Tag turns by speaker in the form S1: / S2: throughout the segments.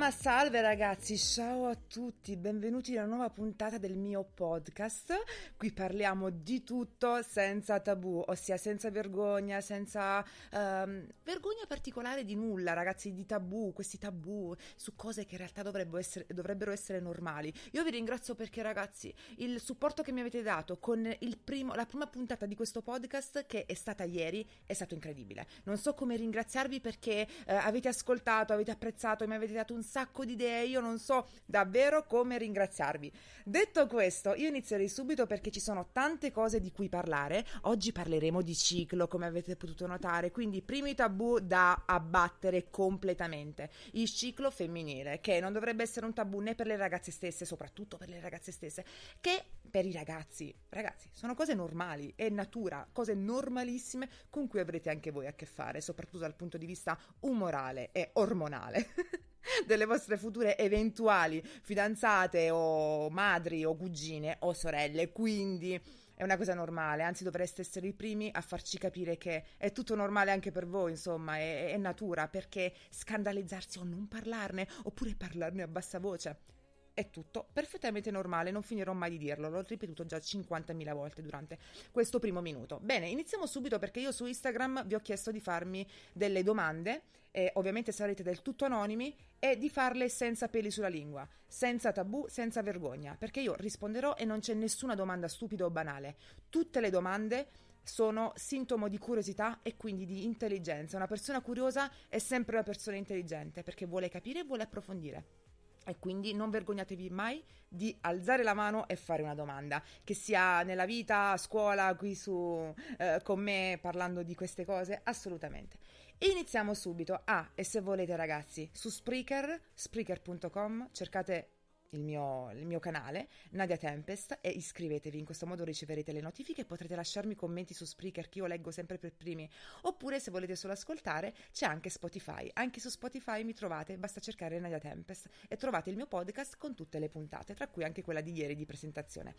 S1: Ma salve ragazzi, ciao a tutti, benvenuti in una nuova puntata del mio podcast. Qui parliamo di tutto senza tabù, ossia senza vergogna, senza ehm, vergogna particolare di nulla, ragazzi, di tabù, questi tabù su cose che in realtà dovrebbero essere, dovrebbero essere normali. Io vi ringrazio perché ragazzi, il supporto che mi avete dato con primo, la prima puntata di questo podcast che è stata ieri è stato incredibile. Non so come ringraziarvi perché eh, avete ascoltato, avete apprezzato, mi avete dato un sacco di idee, io non so davvero come ringraziarvi. Detto questo, io inizierei subito perché ci sono tante cose di cui parlare. Oggi parleremo di ciclo, come avete potuto notare, quindi primi tabù da abbattere completamente. Il ciclo femminile, che non dovrebbe essere un tabù né per le ragazze stesse, soprattutto per le ragazze stesse, che per i ragazzi. Ragazzi, sono cose normali, è natura, cose normalissime con cui avrete anche voi a che fare, soprattutto dal punto di vista umorale e ormonale. delle vostre future eventuali fidanzate o madri o cugine o sorelle, quindi è una cosa normale, anzi dovreste essere i primi a farci capire che è tutto normale anche per voi, insomma, è, è natura, perché scandalizzarsi o non parlarne, oppure parlarne a bassa voce. È tutto perfettamente normale, non finirò mai di dirlo, l'ho ripetuto già 50.000 volte durante questo primo minuto. Bene, iniziamo subito perché io su Instagram vi ho chiesto di farmi delle domande, e ovviamente sarete del tutto anonimi, e di farle senza peli sulla lingua, senza tabù, senza vergogna, perché io risponderò e non c'è nessuna domanda stupida o banale. Tutte le domande sono sintomo di curiosità e quindi di intelligenza. Una persona curiosa è sempre una persona intelligente perché vuole capire e vuole approfondire. E quindi non vergognatevi mai di alzare la mano e fare una domanda, che sia nella vita, a scuola, qui su eh, con me parlando di queste cose, assolutamente. Iniziamo subito. Ah, e se volete ragazzi, su Spreaker, spreaker.com, cercate il mio, il mio canale, Nadia Tempest, e iscrivetevi. In questo modo riceverete le notifiche e potrete lasciarmi commenti su Spreaker che io leggo sempre per primi. Oppure, se volete solo ascoltare, c'è anche Spotify. Anche su Spotify mi trovate, basta cercare Nadia Tempest e trovate il mio podcast con tutte le puntate, tra cui anche quella di ieri di presentazione.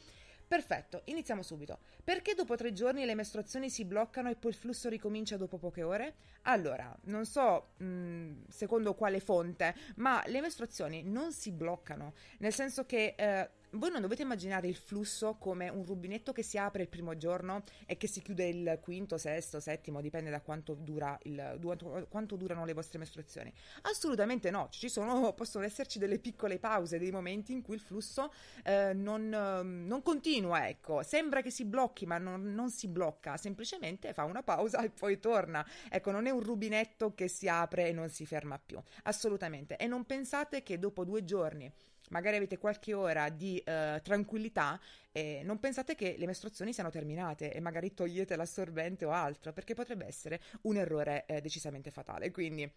S1: Perfetto, iniziamo subito. Perché dopo tre giorni le mestruazioni si bloccano e poi il flusso ricomincia dopo poche ore? Allora, non so mh, secondo quale fonte, ma le mestruazioni non si bloccano, nel senso che eh, voi non dovete immaginare il flusso come un rubinetto che si apre il primo giorno e che si chiude il quinto, sesto, settimo, dipende da quanto, dura il, quanto durano le vostre mestruazioni. Assolutamente no, sono, possono esserci delle piccole pause, dei momenti in cui il flusso eh, non, eh, non, continua, ecco, sembra che si blocchi ma non, non si blocca, semplicemente fa una pausa e poi torna. Ecco, non è un rubinetto che si apre e non si ferma più, assolutamente. E non pensate che dopo due giorni magari avete qualche ora di eh, tranquillità e non pensate che le mestruazioni siano terminate e magari togliete l'assorbente o altro, perché potrebbe essere un errore eh, decisamente fatale. Quindi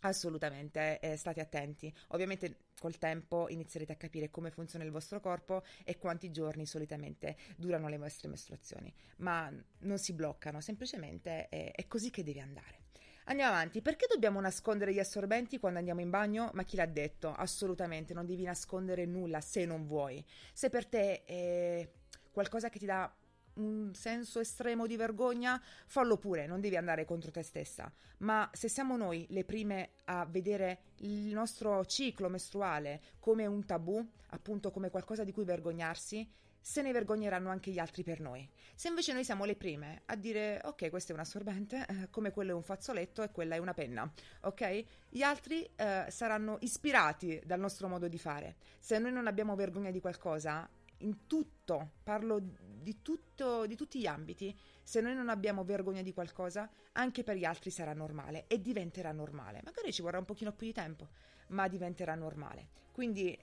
S1: Assolutamente, eh, state attenti. Ovviamente col tempo inizierete a capire come funziona il vostro corpo e quanti giorni solitamente durano le vostre mestruazioni, ma non si bloccano, semplicemente è, è così che deve andare. Andiamo avanti. Perché dobbiamo nascondere gli assorbenti quando andiamo in bagno? Ma chi l'ha detto? Assolutamente, non devi nascondere nulla se non vuoi. Se per te è qualcosa che ti dà un senso estremo di vergogna, fallo pure, non devi andare contro te stessa. Ma se siamo noi le prime a vedere il nostro ciclo mestruale come un tabù, appunto come qualcosa di cui vergognarsi, se ne vergogneranno anche gli altri per noi. Se invece noi siamo le prime a dire ok, questo è un assorbente, eh, come quello è un fazzoletto e quella è una penna, ok? Gli altri eh, saranno ispirati dal nostro modo di fare. Se noi non abbiamo vergogna di qualcosa, in tutto, parlo di, tutto, di tutti gli ambiti, se noi non abbiamo vergogna di qualcosa, anche per gli altri sarà normale e diventerà normale. Magari ci vorrà un pochino più di tempo, ma diventerà normale. Quindi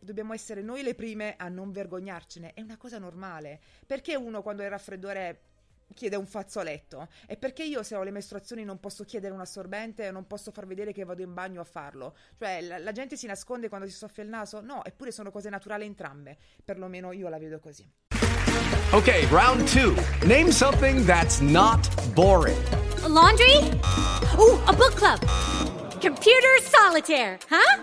S1: dobbiamo essere noi le prime a non vergognarcene, è una cosa normale. Perché uno quando è raffreddore chiede un fazzoletto? E perché io se ho le mestruazioni non posso chiedere un assorbente e non posso far vedere che vado in bagno a farlo? Cioè la, la gente si nasconde quando si soffia il naso? No, eppure sono cose naturali entrambe. Perlomeno io la vedo così.
S2: Okay, round two. Name something that's not boring.
S3: A laundry? Ooh, a book club. Computer solitaire, huh?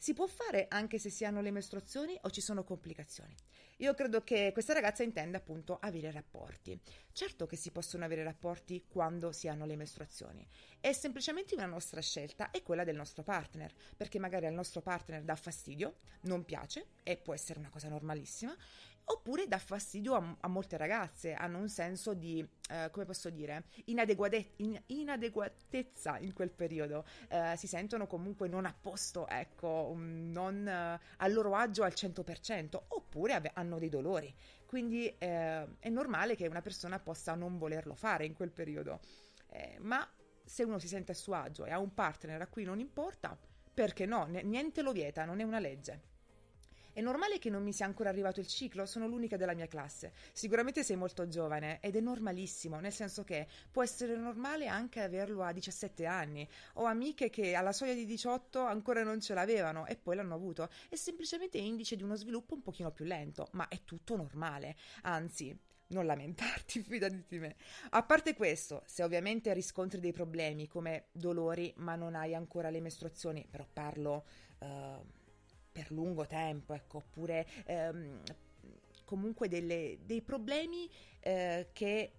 S1: Si può fare anche se si hanno le mestruazioni o ci sono complicazioni. Io credo che questa ragazza intenda appunto avere rapporti. Certo che si possono avere rapporti quando si hanno le mestruazioni. È semplicemente una nostra scelta e quella del nostro partner, perché magari al nostro partner dà fastidio, non piace e può essere una cosa normalissima, oppure dà fastidio a, a molte ragazze, hanno un senso di, eh, come posso dire, inadeguate- in- inadeguatezza in quel periodo, Eh, si sentono comunque non a posto, ecco, mm, non eh, a loro agio al 100%, oppure ave- hanno dei dolori. Quindi eh, è normale che una persona possa non volerlo fare in quel periodo, Eh, ma se uno si sente a suo agio e ha un partner a cui non importa, perché no? Niente lo vieta, non è una legge. È normale che non mi sia ancora arrivato il ciclo, sono l'unica della mia classe. Sicuramente sei molto giovane ed è normalissimo, nel senso che può essere normale anche averlo a 17 anni. Ho amiche che alla soglia di 18 ancora non ce l'avevano e poi l'hanno avuto. È semplicemente indice di uno sviluppo un pochino più lento, ma è tutto normale. Anzi, non lamentarti, fidati di me. A parte questo, se ovviamente riscontri dei problemi come dolori, ma non hai ancora le mestruazioni, però parlo eh, per lungo tempo, ecco, oppure ehm, comunque delle- dei problemi eh, che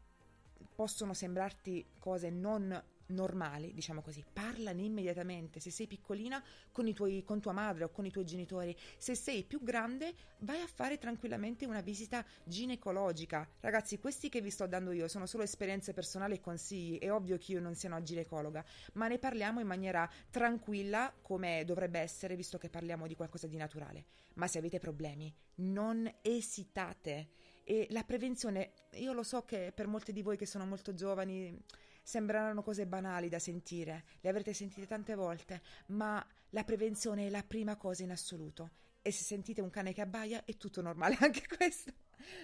S1: possono sembrarti cose non normali, diciamo così, parlane immediatamente. Se sei piccolina con, tuoi, con tua madre o con i tuoi genitori, se sei più grande vai a fare tranquillamente una visita ginecologica. Ragazzi, questi che vi sto dando io sono solo esperienze personali e consigli, è ovvio che io non sia una ginecologa, ma ne parliamo in maniera tranquilla come dovrebbe essere visto che parliamo di qualcosa di naturale. Ma se avete problemi, non esitate. E la prevenzione, io lo so che per molti di voi che sono molto giovani sembreranno cose banali da sentire, le avrete sentite tante volte, ma la prevenzione è la prima cosa in assoluto. E se sentite un cane che abbaia è tutto normale anche questo.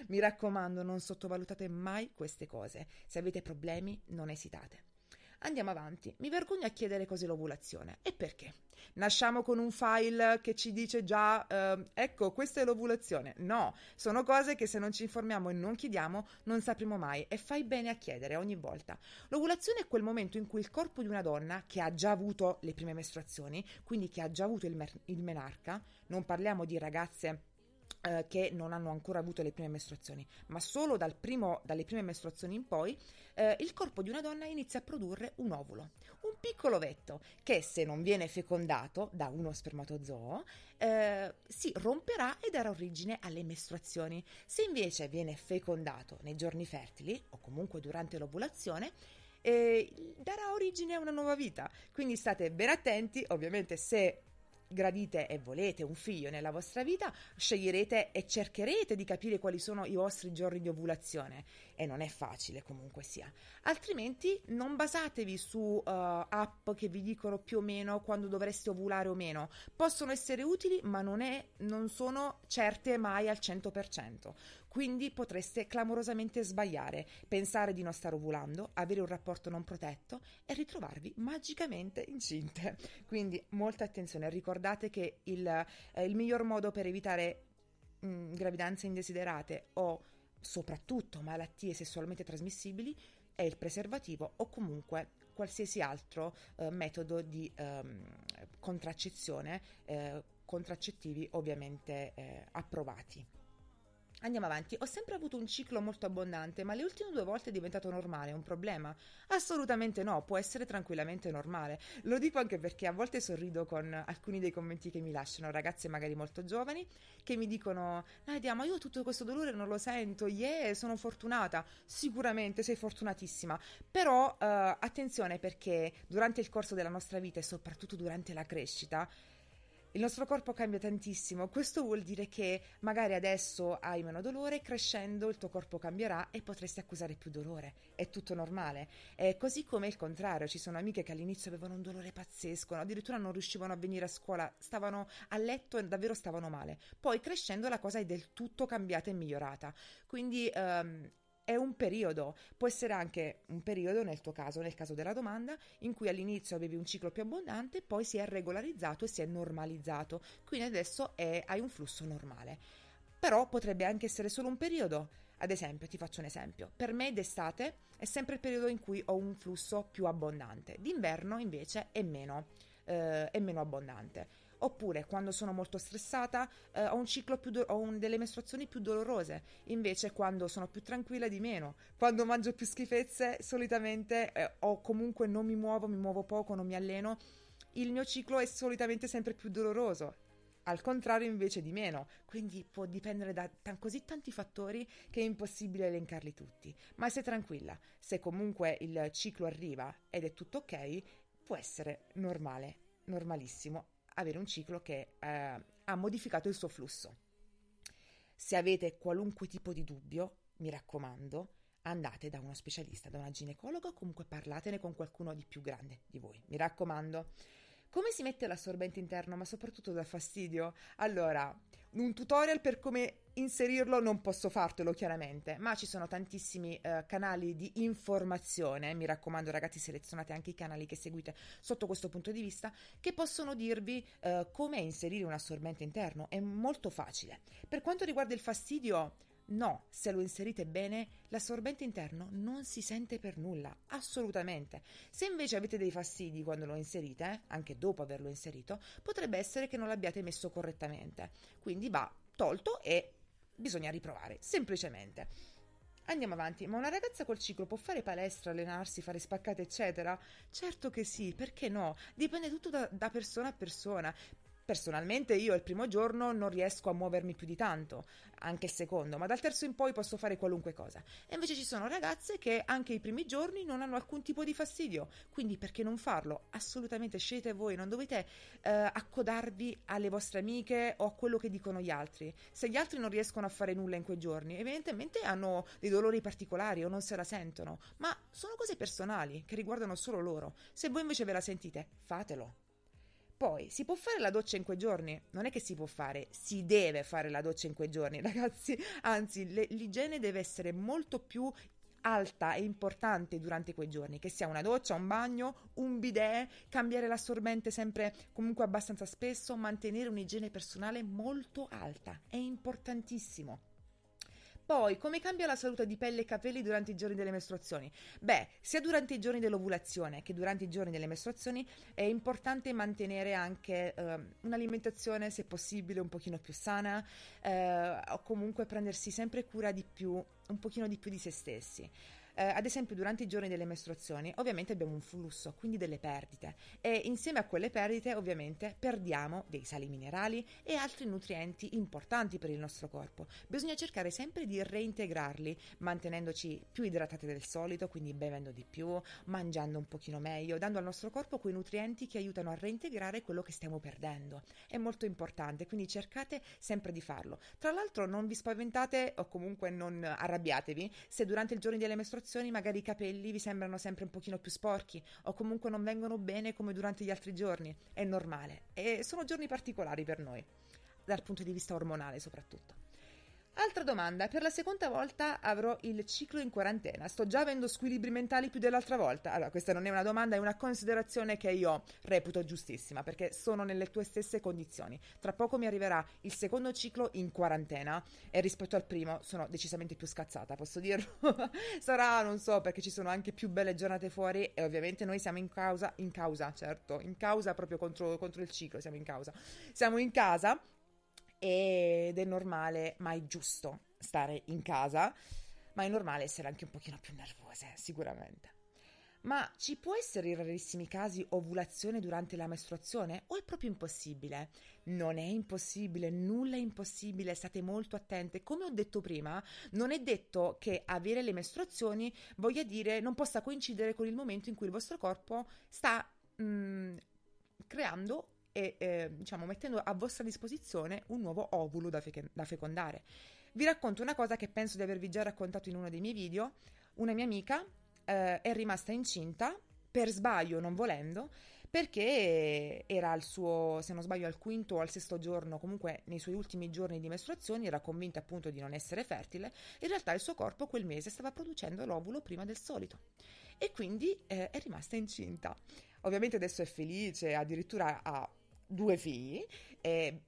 S1: Mi raccomando, non sottovalutate mai queste cose. Se avete problemi, non esitate. Andiamo avanti. Mi vergogno a chiedere cos'è l'ovulazione. E perché? Nasciamo con un file che ci dice già, eh, ecco, questa è l'ovulazione. No, sono cose che se non ci informiamo e non chiediamo non sapremo mai e fai bene a chiedere ogni volta. L'ovulazione è quel momento in cui il corpo di una donna che ha già avuto le prime mestruazioni, quindi che ha già avuto il, mer- il menarca, non parliamo di ragazze eh, che non hanno ancora avuto le prime mestruazioni, ma solo dal primo- dalle prime mestruazioni in poi, eh, il corpo di una donna inizia a produrre un ovulo, un piccolo ovetto che se non viene fecondato da uno spermatozoo eh, si romperà e darà origine alle mestruazioni. Se invece viene fecondato nei giorni fertili o comunque durante l'ovulazione, eh, darà origine a una nuova vita. Quindi state ben attenti, ovviamente se gradite e volete un figlio nella vostra vita, sceglierete e cercherete di capire quali sono i vostri giorni di ovulazione e non è facile comunque sia. Altrimenti non basatevi su uh, app che vi dicono più o meno quando dovreste ovulare o meno. Possono essere utili, ma non, è, non sono certe mai al 100%. Quindi potreste clamorosamente sbagliare, pensare di non stare ovulando, avere un rapporto non protetto e ritrovarvi magicamente incinte. Quindi molta attenzione, ricordate che il, eh, il miglior modo per evitare mh, gravidanze indesiderate o soprattutto malattie sessualmente trasmissibili è il preservativo o comunque qualsiasi altro eh, metodo di ehm, contraccezione, eh, contraccettivi ovviamente eh, approvati. Andiamo avanti. Ho sempre avuto un ciclo molto abbondante, ma le ultime due volte è diventato normale, è un problema? Assolutamente no, può essere tranquillamente normale. Lo dico anche perché a volte sorrido con alcuni dei commenti che mi lasciano, ragazze magari molto giovani, che mi dicono: Nadia, ma io tutto questo dolore non lo sento, yeah, sono fortunata. Sicuramente sei fortunatissima, però eh, attenzione perché durante il corso della nostra vita e soprattutto durante la crescita, il nostro corpo cambia tantissimo, questo vuol dire che magari adesso hai meno dolore, crescendo il tuo corpo cambierà e potresti accusare più dolore. È tutto normale. È così come il contrario, ci sono amiche che all'inizio avevano un dolore pazzesco, addirittura non riuscivano a venire a scuola, stavano a letto e davvero stavano male. Poi crescendo la cosa è del tutto cambiata e migliorata. Quindi ehm, è un periodo, può essere anche un periodo nel tuo caso, nel caso della domanda, in cui all'inizio avevi un ciclo più abbondante, poi si è regolarizzato e si è normalizzato, quindi adesso è, hai un flusso normale. Però potrebbe anche essere solo un periodo. Ad esempio, ti faccio un esempio. Per me d'estate è sempre il periodo in cui ho un flusso più abbondante. D'inverno invece è meno, eh, è meno abbondante. Oppure quando sono molto stressata eh, ho do- ho un- delle mestruazioni più dolorose, invece quando sono più tranquilla di meno. Quando mangio più schifezze, solitamente eh, o comunque non mi muovo, mi muovo poco, non mi alleno, il mio ciclo è solitamente sempre più doloroso. Al contrario invece di meno, quindi può dipendere da tan- così tanti fattori che è impossibile elencarli tutti. Ma stai tranquilla, se comunque il ciclo arriva ed è tutto ok, può essere normale, normalissimo avere un ciclo che eh, ha modificato il suo flusso. Se avete qualunque tipo di dubbio, mi raccomando, andate da uno specialista, da una ginecologa o comunque parlatene con qualcuno di più grande di voi. Mi raccomando. Come si mette l'assorbente interno, ma soprattutto dà fastidio? Allora, un tutorial per come inserirlo non posso fartelo chiaramente, ma ci sono tantissimi eh, canali di informazione, mi raccomando ragazzi selezionate anche i canali che seguite sotto questo punto di vista, che possono dirvi eh, come inserire un assorbente interno, è molto facile. Per quanto riguarda il fastidio, No, se lo inserite bene, l'assorbente interno non si sente per nulla, assolutamente. Se invece avete dei fastidi quando lo inserite, anche dopo averlo inserito, potrebbe essere che non l'abbiate messo correttamente. Quindi va tolto e bisogna riprovare, semplicemente. Andiamo avanti, ma una ragazza col ciclo può fare palestra, allenarsi, fare spaccate, eccetera? Certo che sì, perché no? Dipende tutto da, da persona a persona. Personalmente io il primo giorno non riesco a muovermi più di tanto, anche il secondo, ma dal terzo in poi posso fare qualunque cosa. E invece ci sono ragazze che anche i primi giorni non hanno alcun tipo di fastidio, quindi perché non farlo? Assolutamente scegliete voi, non dovete eh, accodarvi alle vostre amiche o a quello che dicono gli altri. Se gli altri non riescono a fare nulla in quei giorni, evidentemente hanno dei dolori particolari o non se la sentono, ma sono cose personali che riguardano solo loro. Se voi invece ve la sentite, fatelo. Poi, si può fare la doccia in quei giorni? Non è che si può fare, si deve fare la doccia in quei giorni, ragazzi. Anzi, le- l'igiene deve essere molto più alta e importante durante quei giorni, che sia una doccia, un bagno, un bidet, cambiare l'assorbente sempre comunque abbastanza spesso, mantenere un'igiene personale molto alta. È importantissimo. Poi, come cambia la salute di pelle e capelli durante i giorni delle mestruazioni? Beh, sia durante i giorni dell'ovulazione che durante i giorni delle mestruazioni è importante mantenere anche eh, un'alimentazione, se possibile, un pochino più sana eh, o comunque prendersi sempre cura di più, un pochino di più di se stessi. Eh, ad esempio, durante i giorni delle mestruazioni, ovviamente abbiamo un flusso, quindi delle perdite. E insieme a quelle perdite, ovviamente, perdiamo dei sali minerali e altri nutrienti importanti per il nostro corpo. Bisogna cercare sempre di reintegrarli, mantenendoci più idratati del solito, quindi bevendo di più, mangiando un pochino meglio, dando al nostro corpo quei nutrienti che aiutano a reintegrare quello che stiamo perdendo. È molto importante, quindi cercate sempre di farlo. Tra l'altro, non vi spaventate o comunque non arrabbiatevi se durante il giorno delle mestruazioni magari i capelli vi sembrano sempre un pochino più sporchi o comunque non vengono bene come durante gli altri giorni. È normale e sono giorni particolari per noi, dal punto di vista ormonale soprattutto. Altra domanda, per la seconda volta avrò il ciclo in quarantena, sto già avendo squilibri mentali più dell'altra volta. Allora, questa non è una domanda, è una considerazione che io reputo giustissima, perché sono nelle tue stesse condizioni. Tra poco mi arriverà il secondo ciclo in quarantena e rispetto al primo sono decisamente più scazzata, posso dirlo? Sarà, non so, perché ci sono anche più belle giornate fuori e ovviamente noi siamo in causa, in causa, certo, in causa proprio contro, contro il ciclo, siamo in causa. Siamo in casa ed è normale, ma è giusto. stare in casa, ma è normale essere anche un pochino più nervose, sicuramente. Ma ci può essere in rarissimi casi ovulazione durante la mestruazione o è proprio impossibile? Non è impossibile, nulla è impossibile, state molto attente. Come ho detto prima, non è detto che avere le mestruazioni voglia dire non possa coincidere con il momento in cui il vostro corpo sta mm, creando e eh, diciamo mettendo a vostra disposizione un nuovo ovulo da, feche- da fecondare. Vi racconto una cosa che penso di avervi già raccontato in uno dei miei video. Una mia amica eh, è rimasta incinta per sbaglio, non volendo, perché era al suo, se non sbaglio, al quinto o al sesto giorno, comunque nei suoi ultimi giorni di mestruazioni, era convinta appunto di non essere fertile. In realtà il suo corpo quel mese stava producendo l'ovulo prima del solito e quindi eh, è rimasta incinta. Ovviamente adesso è felice, addirittura ha due figli. E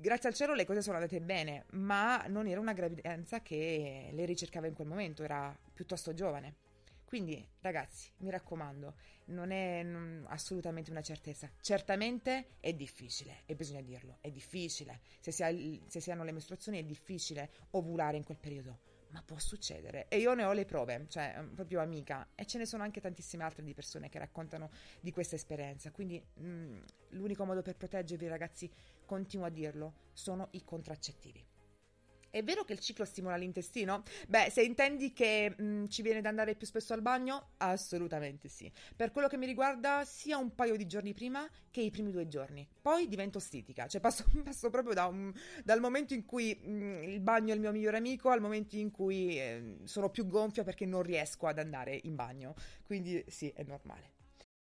S1: grazie al cielo le cose sono andate bene, ma non era una gravidanza che lei ricercava in quel momento, era piuttosto giovane. Quindi, ragazzi, mi raccomando, non è non- assolutamente una certezza. Certamente è difficile, e bisogna dirlo, è difficile. Se si, ha se si hanno le mestruazioni è difficile ovulare in quel periodo, ma può succedere. E io ne ho le prove, cioè, mm, proprio amica, e ce ne sono anche tantissime altre di persone che raccontano di questa esperienza. Quindi, mm, l'unico modo per proteggervi, ragazzi, continuo a dirlo, sono i contraccettivi. È vero che il ciclo stimola l'intestino? Beh, se intendi che mm, ci viene da andare più spesso al bagno, assolutamente sì. Per quello che mi riguarda, sia un paio di giorni prima che i primi due giorni. Poi divento stitica, cioè passo, passo proprio da un- dal momento in cui mm, il bagno è il mio migliore amico al momento in cui eh, sono più gonfia perché non riesco ad andare in bagno. Quindi sì, è normale.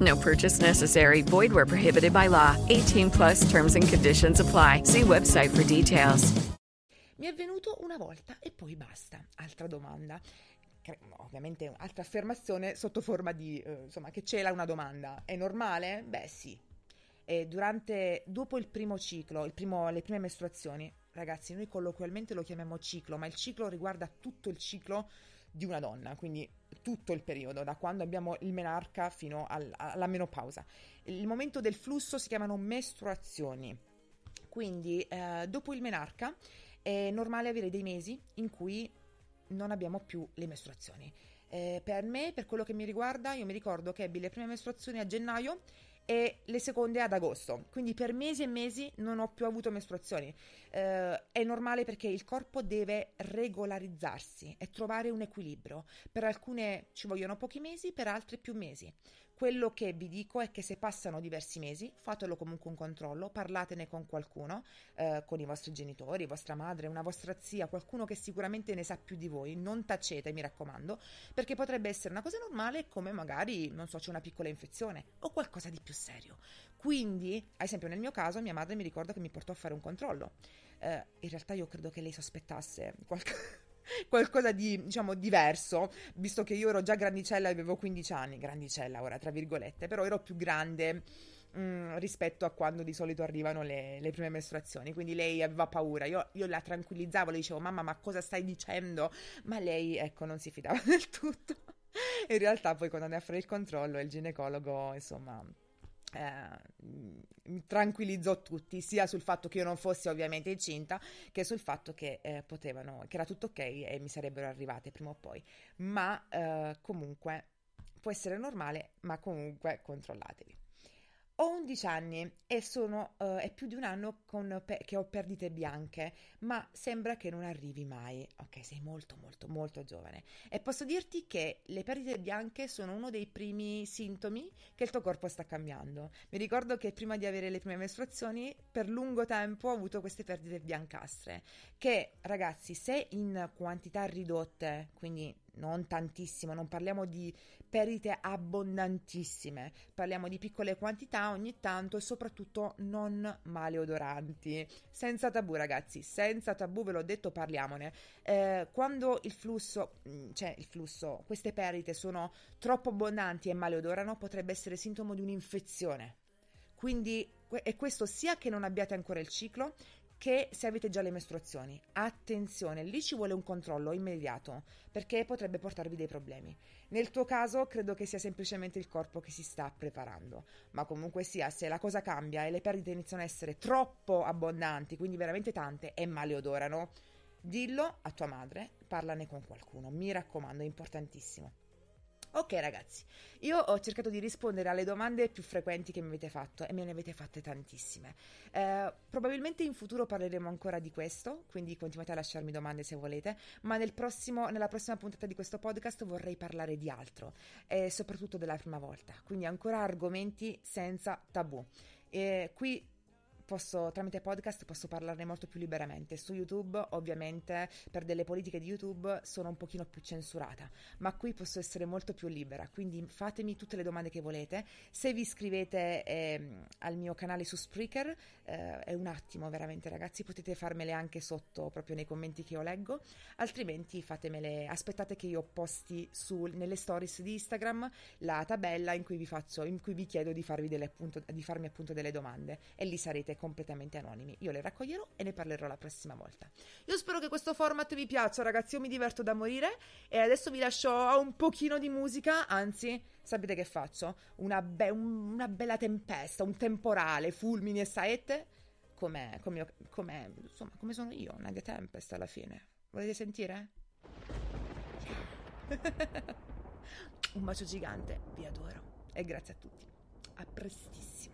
S4: No purchase necessary. Void where prohibited by law. 18 plus terms and conditions apply. See website for details.
S1: Mi è venuto una volta e poi basta. Altra domanda. Ovviamente altra affermazione sotto forma di, eh, insomma, che c'è la una domanda. È normale? Beh sì. E durante, dopo il primo ciclo, il primo- le prime mestruazioni, ragazzi, noi colloquialmente lo chiamiamo ciclo, ma il ciclo riguarda tutto il ciclo di una donna, quindi tutto il periodo, da quando abbiamo il menarca fino al- alla menopausa. Il momento del flusso si chiamano mestruazioni. Quindi, eh, dopo il menarca è normale avere dei mesi in cui non abbiamo più le mestruazioni. Eh, per me, per quello che mi riguarda, io mi ricordo che ebbi le prime mestruazioni a gennaio e le seconde ad agosto. Quindi per mesi e mesi non ho più avuto mestruazioni. Eh, è normale perché il corpo deve regolarizzarsi e trovare un equilibrio. Per alcune ci vogliono pochi mesi, per altre più mesi. Quello che vi dico è che se passano diversi mesi, fatelo comunque un controllo, parlatene con qualcuno, eh, con i vostri genitori, vostra madre, una vostra zia, qualcuno che sicuramente ne sa più di voi. Non tacete, mi raccomando, perché potrebbe essere una cosa normale come magari, non so, c'è una piccola infezione o qualcosa di più serio. Quindi, ad esempio, nel mio caso, mia madre mi ricorda che mi portò a fare un controllo. Eh, in realtà io credo che lei sospettasse qualcosa qualcosa di, diciamo, diverso, visto che io ero già grandicella avevo 15 anni, grandicella ora, tra virgolette, però ero più grande mm, rispetto a quando di solito arrivano le, le prime mestruazioni, quindi lei aveva paura, io, io la tranquillizzavo, le dicevo, mamma, ma cosa stai dicendo? Ma lei, ecco, non si fidava del tutto. In realtà poi quando andai a fare il controllo, il ginecologo, insomma eh, mi tranquillizzò tutti, sia sul fatto che io non fossi ovviamente incinta, che sul fatto che eh, potevano, che era tutto ok e mi sarebbero arrivate prima o poi. Ma eh, comunque può essere normale, ma comunque controllatevi. Ho 11 anni e sono, eh, è più di un anno con pe- che ho perdite bianche, ma sembra che non arrivi mai. Ok, sei molto molto molto giovane. E posso dirti che le perdite bianche sono uno dei primi sintomi che il tuo corpo sta cambiando. Mi ricordo che prima di avere le prime mestruazioni, per lungo tempo ho avuto queste perdite biancastre, che ragazzi, se in quantità ridotte, quindi non tantissimo, non parliamo di perdite abbondantissime, parliamo di piccole quantità ogni tanto e soprattutto non maleodoranti. Senza tabù ragazzi, senza tabù ve l'ho detto, parliamone. Eh, quando il flusso, mm, cioè il flusso, queste perdite sono troppo abbondanti e maleodorano, potrebbe essere sintomo di un'infezione. Quindi è questo sia che non abbiate ancora il ciclo che se avete già le mestruazioni. Attenzione, lì ci vuole un controllo immediato perché potrebbe portarvi dei problemi. Nel tuo caso credo che sia semplicemente il corpo che si sta preparando, ma comunque sia, se la cosa cambia e le perdite iniziano a essere troppo abbondanti, quindi veramente tante e maleodorano, dillo a tua madre, parlane con qualcuno, mi raccomando, è importantissimo. Ok ragazzi, io ho cercato di rispondere alle domande più frequenti che mi avete fatto e me ne avete fatte tantissime. Eh, probabilmente in futuro parleremo ancora di questo, quindi continuate a lasciarmi domande se volete, ma nel prossimo, nella prossima puntata di questo podcast vorrei parlare di altro e soprattutto della prima volta, quindi ancora argomenti senza tabù. E qui posso, tramite podcast posso parlarne molto più liberamente. Su YouTube, ovviamente, per delle politiche di YouTube sono un pochino più censurata, ma qui posso essere molto più libera, quindi fatemi tutte le domande che volete. Se vi iscrivete eh, al mio canale su Spreaker, eh, è un attimo veramente ragazzi, potete farmele anche sotto, proprio nei commenti che io leggo, altrimenti fatemele, aspettate che io posti su, nelle stories di Instagram la tabella in cui vi faccio, in cui vi chiedo di, farvi delle, appunto, di farmi appunto delle domande e lì sarete completamente anonimi. Io le raccoglierò e ne parlerò la prossima volta. Io spero che questo format vi piaccia, ragazzi. Io mi diverto da morire. E adesso vi lascio a un pochino di musica. Anzi, sapete che faccio? Una, be- una bella tempesta, un temporale, fulmini e saette. Come, come, come, insomma, come sono io, una Tempest alla fine. Volete sentire? un bacio gigante, vi adoro. E grazie a tutti. A prestissimo.